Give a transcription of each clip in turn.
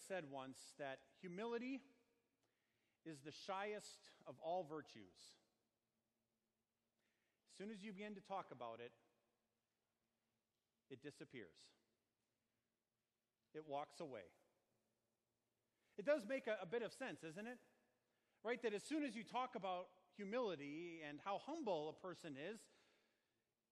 said once that humility is the shyest of all virtues. As soon as you begin to talk about it, it disappears. It walks away. It does make a, a, bit of sense, isn't it? Right? That as soon as you talk about humility and how humble a person is,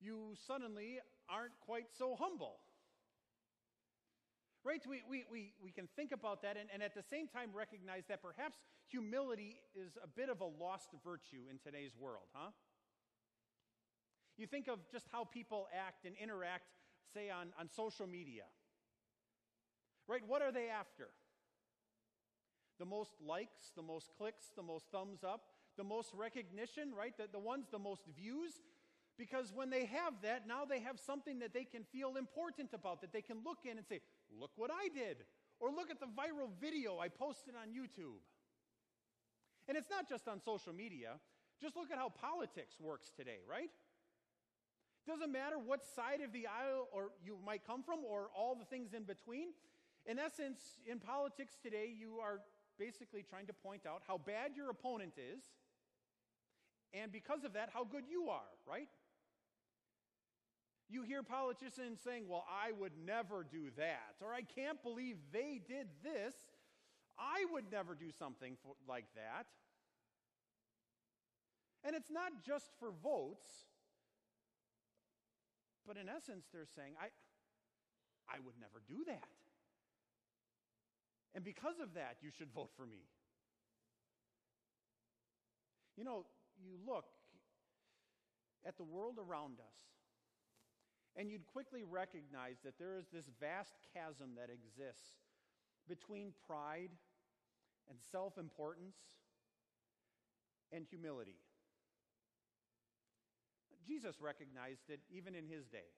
you suddenly aren't quite so humble. Right? We, we, we, we can think about that and, and at the same time recognize that perhaps humility is a bit of a lost virtue in today's world, huh? You think of just how people act and interact, say, on, on social media. Right? What are they after? The most likes, the most clicks, the most thumbs up, the most recognition, right? The, the ones, the most views. Because when they have that, now they have something that they can feel important about, that they can look in and say, look what I did. Or look at the viral video I posted on YouTube. And it's not just on social media. Just look at how politics works today, right? It Doesn't matter what side of the aisle or you might come from or all the things in between. In essence, in politics today, you are basically trying to point out how bad your opponent is, and because of that, how good you are, right? You hear politicians saying, Well, I would never do that, or I can't believe they did this. I would never do something for, like that. And it's not just for votes, but in essence, they're saying, I, I would never do that. And because of that, you should vote for me. You know, you look at the world around us, and you'd quickly recognize that there is this vast chasm that exists between pride and self importance and humility. Jesus recognized it even in his day.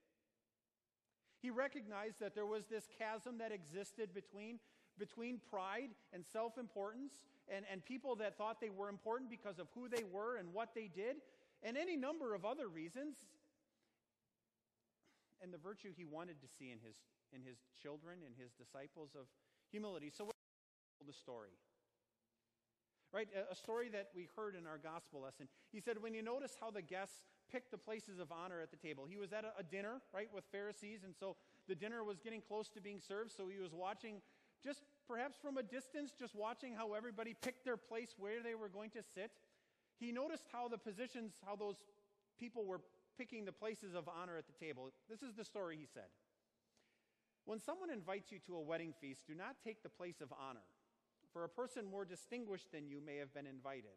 He recognized that there was this chasm that existed between between pride and self importance and, and people that thought they were important because of who they were and what they did, and any number of other reasons, and the virtue he wanted to see in his, in his children and his disciples of humility. So, what the story. Right? A story that we heard in our gospel lesson. He said, when you notice how the guests picked the places of honor at the table, he was at a, a dinner, right, with Pharisees, and so the dinner was getting close to being served, so he was watching just perhaps from a distance, just watching how everybody picked their place where they were going to sit, he noticed how the positions, how those people were picking the places of honor at the table. This is the story he said. When someone invites you to a wedding feast, do not take the place of honor, for a person more distinguished than you may have been invited.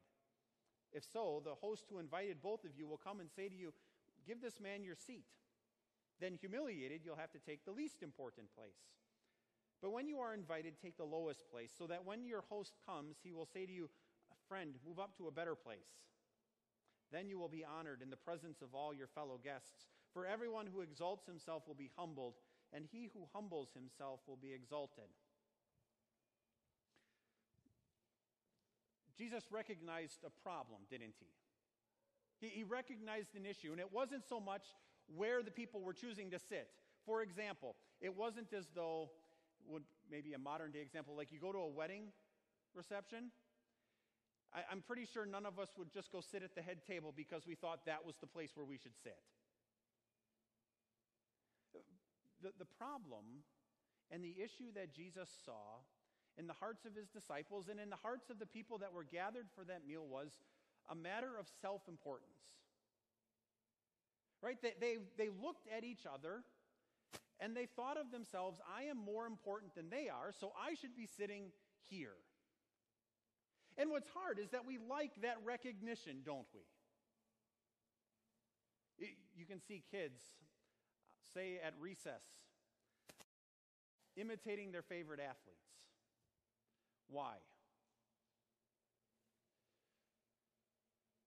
If so, the host who invited both of you will come and say to you, Give this man your seat. Then, humiliated, you'll have to take the least important place. But when you are invited, take the lowest place, so that when your host comes, he will say to you, Friend, move up to a better place. Then you will be honored in the presence of all your fellow guests. For everyone who exalts himself will be humbled, and he who humbles himself will be exalted. Jesus recognized a problem, didn't he? he? He recognized an issue, and it wasn't so much where the people were choosing to sit. For example, it wasn't as though would maybe a modern day example, like you go to a wedding reception. I, I'm pretty sure none of us would just go sit at the head table because we thought that was the place where we should sit. The, the problem and the issue that Jesus saw in the hearts of his disciples and in the hearts of the people that were gathered for that meal was a matter of self importance. Right? They, they, they looked at each other and they thought of themselves, I am more important than they are, so I should be sitting here. And what's hard is that we like that recognition, don't we? You can see kids, say at recess, imitating their favorite athletes. Why?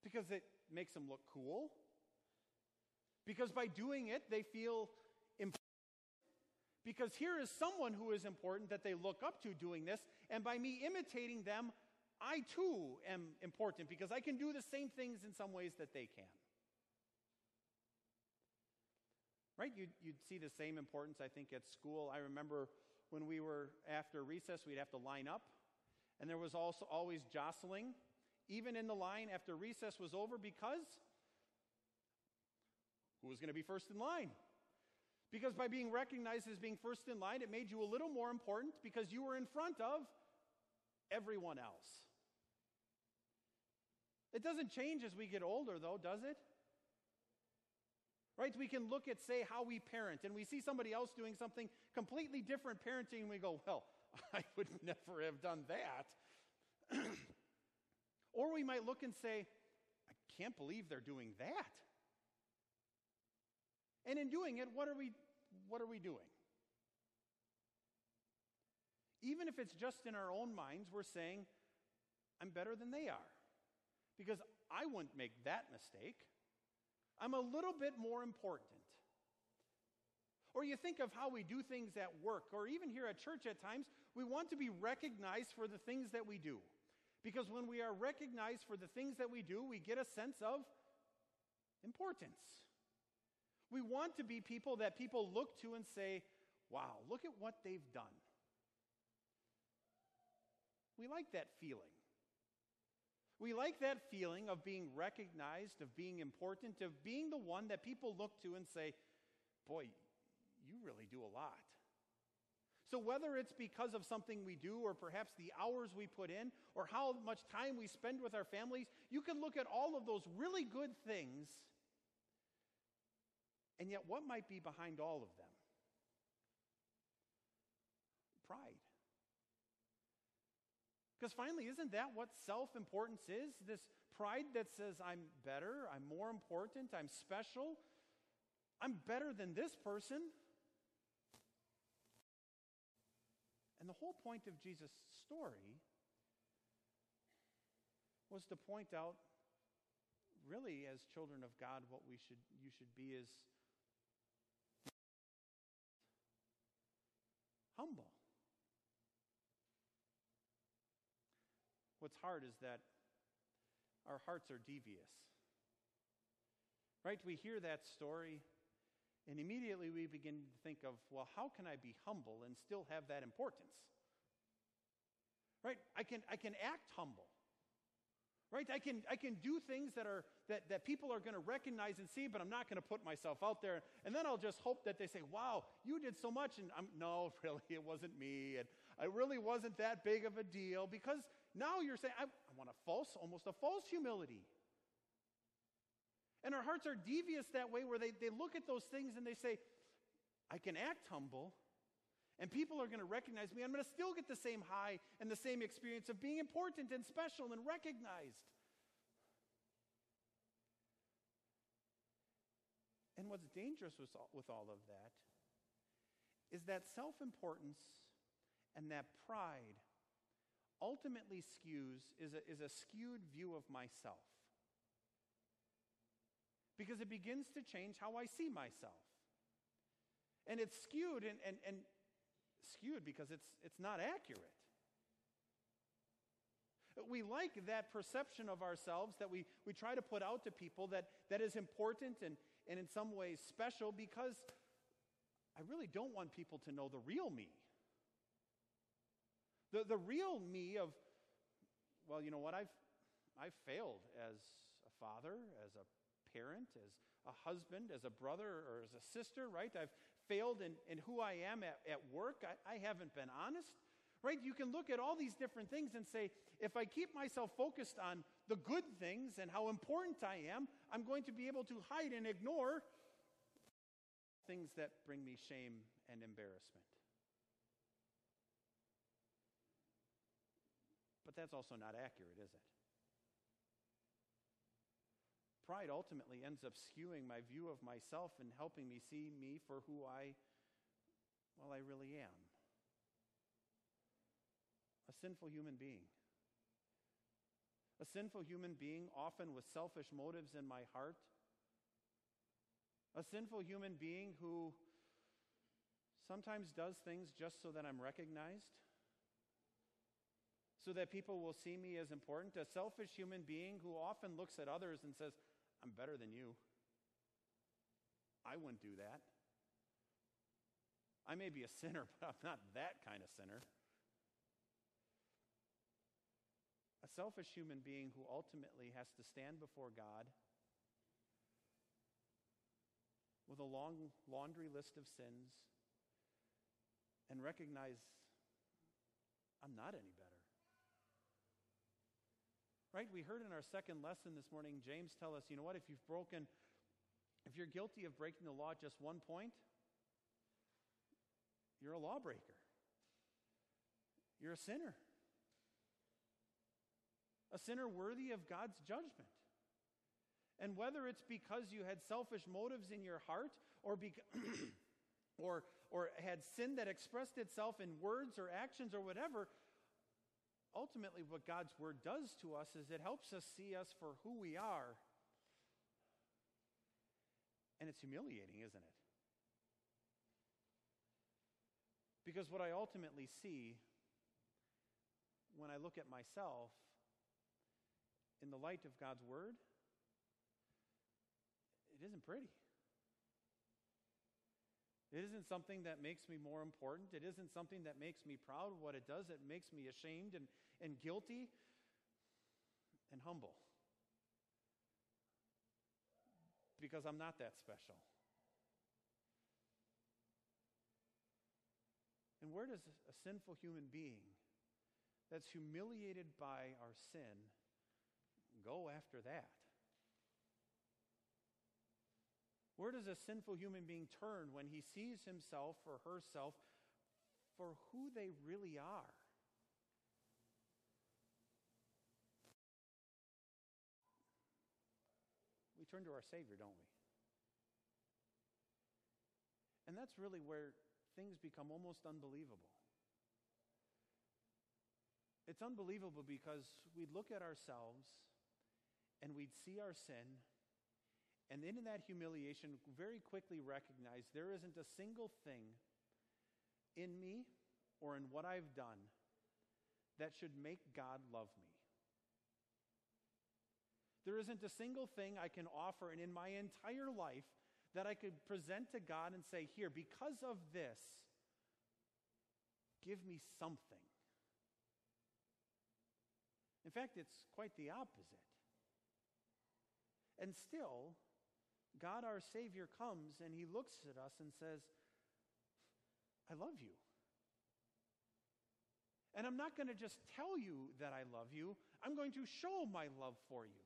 Because it makes them look cool. Because by doing it, they feel important. because here is someone who is important that they look up to doing this, and by me imitating them, I too am important because I can do the same things in some ways that they can. Right? You'd, you'd see the same importance, I think, at school. I remember when we were after recess, we'd have to line up. And there was also always jostling, even in the line after recess was over, because who was going to be first in line? Because by being recognized as being first in line, it made you a little more important because you were in front of everyone else. It doesn't change as we get older, though, does it? Right? We can look at, say, how we parent, and we see somebody else doing something completely different parenting, and we go, well, I would never have done that. or we might look and say, I can't believe they're doing that. And in doing it, what are we, what are we doing? Even if it's just in our own minds, we're saying, I'm better than they are. Because I wouldn't make that mistake. I'm a little bit more important. Or you think of how we do things at work, or even here at church at times, we want to be recognized for the things that we do. Because when we are recognized for the things that we do, we get a sense of importance. We want to be people that people look to and say, wow, look at what they've done. We like that feeling. We like that feeling of being recognized, of being important, of being the one that people look to and say, Boy, you really do a lot. So, whether it's because of something we do, or perhaps the hours we put in, or how much time we spend with our families, you can look at all of those really good things. And yet, what might be behind all of them? Pride. Because finally, isn't that what self importance is? This pride that says, I'm better, I'm more important, I'm special, I'm better than this person. And the whole point of Jesus' story was to point out, really, as children of God, what we should, you should be is humble. What's hard is that our hearts are devious. Right? We hear that story, and immediately we begin to think of, well, how can I be humble and still have that importance? Right? I can, I can act humble. Right? I can, I can do things that, are, that, that people are going to recognize and see, but I'm not going to put myself out there. And then I'll just hope that they say, wow, you did so much. And I'm, no, really, it wasn't me. And I really wasn't that big of a deal because now you're saying, I, I want a false, almost a false humility. And our hearts are devious that way where they, they look at those things and they say, I can act humble, and people are going to recognize me. I'm going to still get the same high and the same experience of being important and special and recognized. And what's dangerous with all, with all of that is that self importance and that pride ultimately skews is a, is a skewed view of myself. Because it begins to change how I see myself. And it's skewed and, and, and skewed because it's, it's not accurate. We like that perception of ourselves that we, we try to put out to people that, that is important and, and in some ways special because I really don't want people to know the real me. The, the real me of, well, you know what, I've, I've failed as a father, as a parent, as a husband, as a brother, or as a sister, right? I've failed in, in who I am at, at work. I, I haven't been honest, right? You can look at all these different things and say, if I keep myself focused on the good things and how important I am, I'm going to be able to hide and ignore things that bring me shame and embarrassment. That's also not accurate, is it? Pride ultimately ends up skewing my view of myself and helping me see me for who I, well, I really am a sinful human being. A sinful human being, often with selfish motives in my heart. A sinful human being who sometimes does things just so that I'm recognized so that people will see me as important. A selfish human being who often looks at others and says, I'm better than you. I wouldn't do that. I may be a sinner, but I'm not that kind of sinner. A selfish human being who ultimately has to stand before God with a long laundry list of sins and recognize I'm not any. Right? We heard in our second lesson this morning, James tell us, you know what, if you've broken, if you're guilty of breaking the law at just one point, you're a lawbreaker. You're a sinner. A sinner worthy of God's judgment. And whether it's because you had selfish motives in your heart or, beca- or, or had sin that expressed itself in words or actions or whatever, ultimately what God's word does to us is it helps us see us for who we are. And it's humiliating, isn't it? Because what I ultimately see when I look at myself in the light of God's word, it isn't pretty. It isn't something that makes me more important. It isn't something that makes me proud. Of what it does, it makes me ashamed and, and guilty and humble. Because I'm not that special. And where does a sinful human being that's humiliated by our sin go after that? Where does a sinful human being turn when he sees himself or herself for who they really are? Turn to our Savior, don't we? And that's really where things become almost unbelievable. It's unbelievable because we'd look at ourselves and we'd see our sin and then in that humiliation, very quickly recognize there isn't a single thing in me or in what I've done that should make God love me. There isn't a single thing I can offer, and in my entire life, that I could present to God and say, Here, because of this, give me something. In fact, it's quite the opposite. And still, God our Savior comes and he looks at us and says, I love you. And I'm not going to just tell you that I love you, I'm going to show my love for you.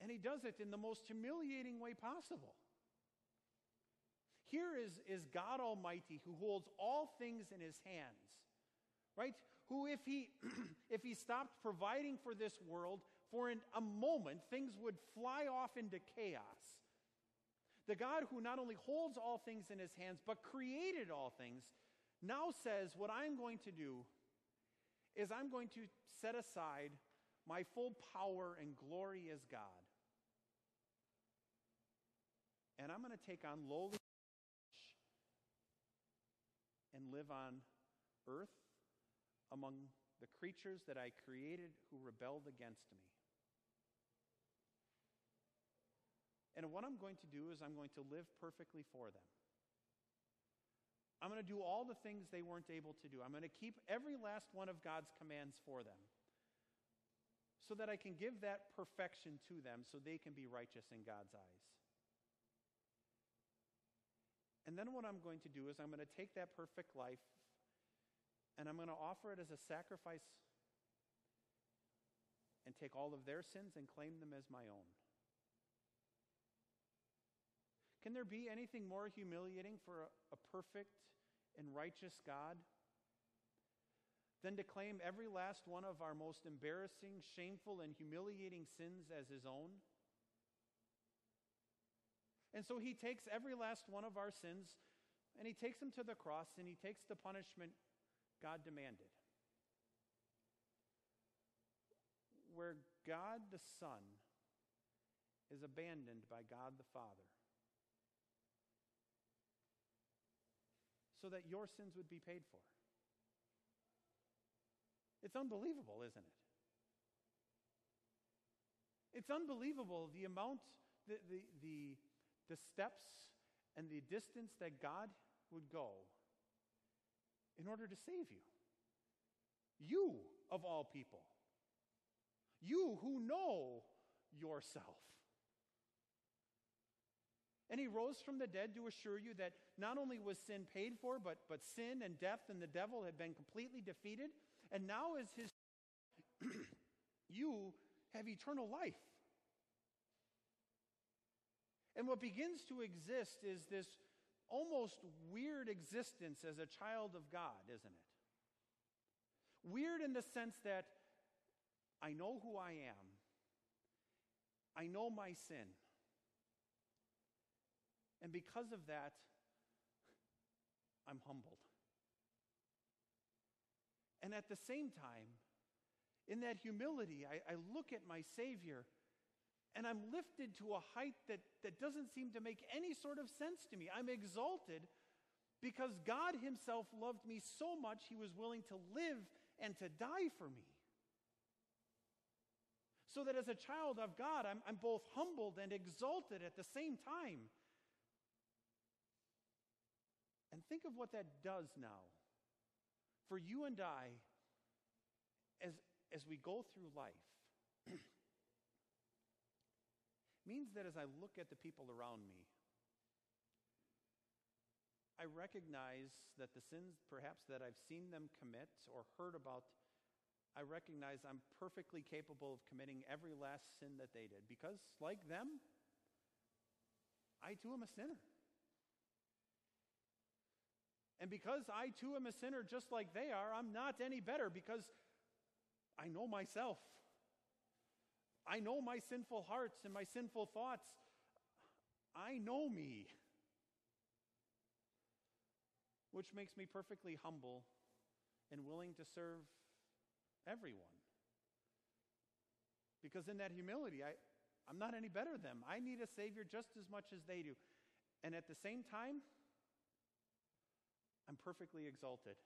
And he does it in the most humiliating way possible. Here is, is God Almighty who holds all things in his hands, right? Who, if he, if he stopped providing for this world, for in a moment things would fly off into chaos. The God who not only holds all things in his hands, but created all things, now says, What I'm going to do is I'm going to set aside my full power and glory as God. And I'm going to take on lowly and live on earth among the creatures that I created who rebelled against me. And what I'm going to do is I'm going to live perfectly for them. I'm going to do all the things they weren't able to do. I'm going to keep every last one of God's commands for them so that I can give that perfection to them so they can be righteous in God's eyes. And then what I'm going to do is I'm going to take that perfect life and I'm going to offer it as a sacrifice and take all of their sins and claim them as my own. Can there be anything more humiliating for a, a perfect and righteous God than to claim every last one of our most embarrassing, shameful, and humiliating sins as his own? And so he takes every last one of our sins and he takes them to the cross and he takes the punishment God demanded. Where God the Son is abandoned by God the Father. so that your sins would be paid for. It's unbelievable, isn't it? It's unbelievable the amount, the, the, the, the steps and the distance that God would go in order to save you. You, of all people. You who know yourself. And he rose from the dead to assure you that not only was sin paid for, but, but sin and death and the devil had been completely defeated. And now, as his, you have eternal life. And what begins to exist is this almost weird existence as a child of God, isn't it? Weird in the sense that I know who I am, I know my sin. And because of that, I'm humbled. And at the same time, in that humility, I, I, look at my Savior and I'm lifted to a height that, that doesn't seem to make any sort of sense to me. I'm exalted because God Himself loved me so much, He was willing to live and to die for me. So that as a child of God, I'm, I'm both humbled and exalted at the same time. And think of what that does now for you and I as, as we go through life. means that as I look at the people around me, I recognize that the sins perhaps that I've seen them commit or heard about, I recognize I'm perfectly capable of committing every last sin that they did because, like them, I too am a sinner. And because I too am a sinner just like they are, I'm not any better because I know myself. I know my sinful hearts and my sinful thoughts. I know me which makes me perfectly humble and willing to serve everyone. Because in that humility, I, I'm not any better than them. I need a Savior just as much as they do. And at the same time, I'm perfectly exalted.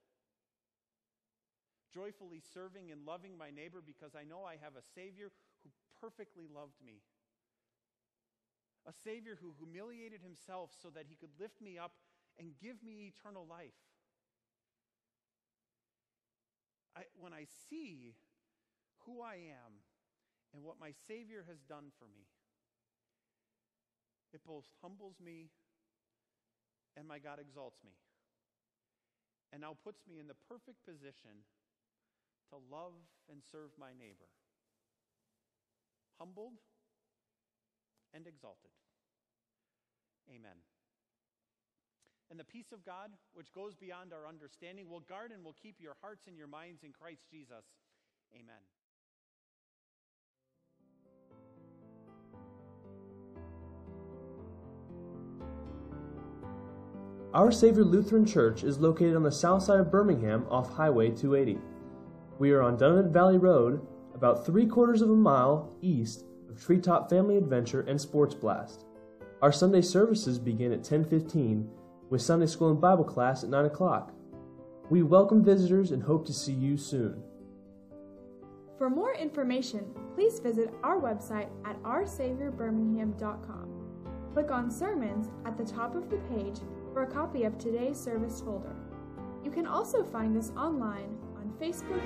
Joyfully serving and loving my neighbor because I know I have a Savior perfectly loved me. A Savior who humiliated himself so that he could lift me up and give me eternal life. I, when I see who I am and what my Savior has done for me, it both humbles me and my God exalts me. And now puts me in the perfect position to love and serve my neighbor. Humbled and exalted. Amen. And the peace of God, which goes beyond our understanding, will guard and will keep your hearts and your minds in Christ Jesus. Amen. Our Savior Lutheran Church is located on the south side of Birmingham off Highway 280. We are on Dunnavant Valley Road, about three quarters of a mile east of Treetop Family Adventure and Sports Blast. Our Sunday services begin at 1015 with Sunday school and Bible class at 9 o'clock. We welcome visitors and hope to see you soon. For more information, please visit our website at oursaviorbirmingham.com. Click on Sermons at the top of the page for a copy of today's service folder. You can also find us online Facebook.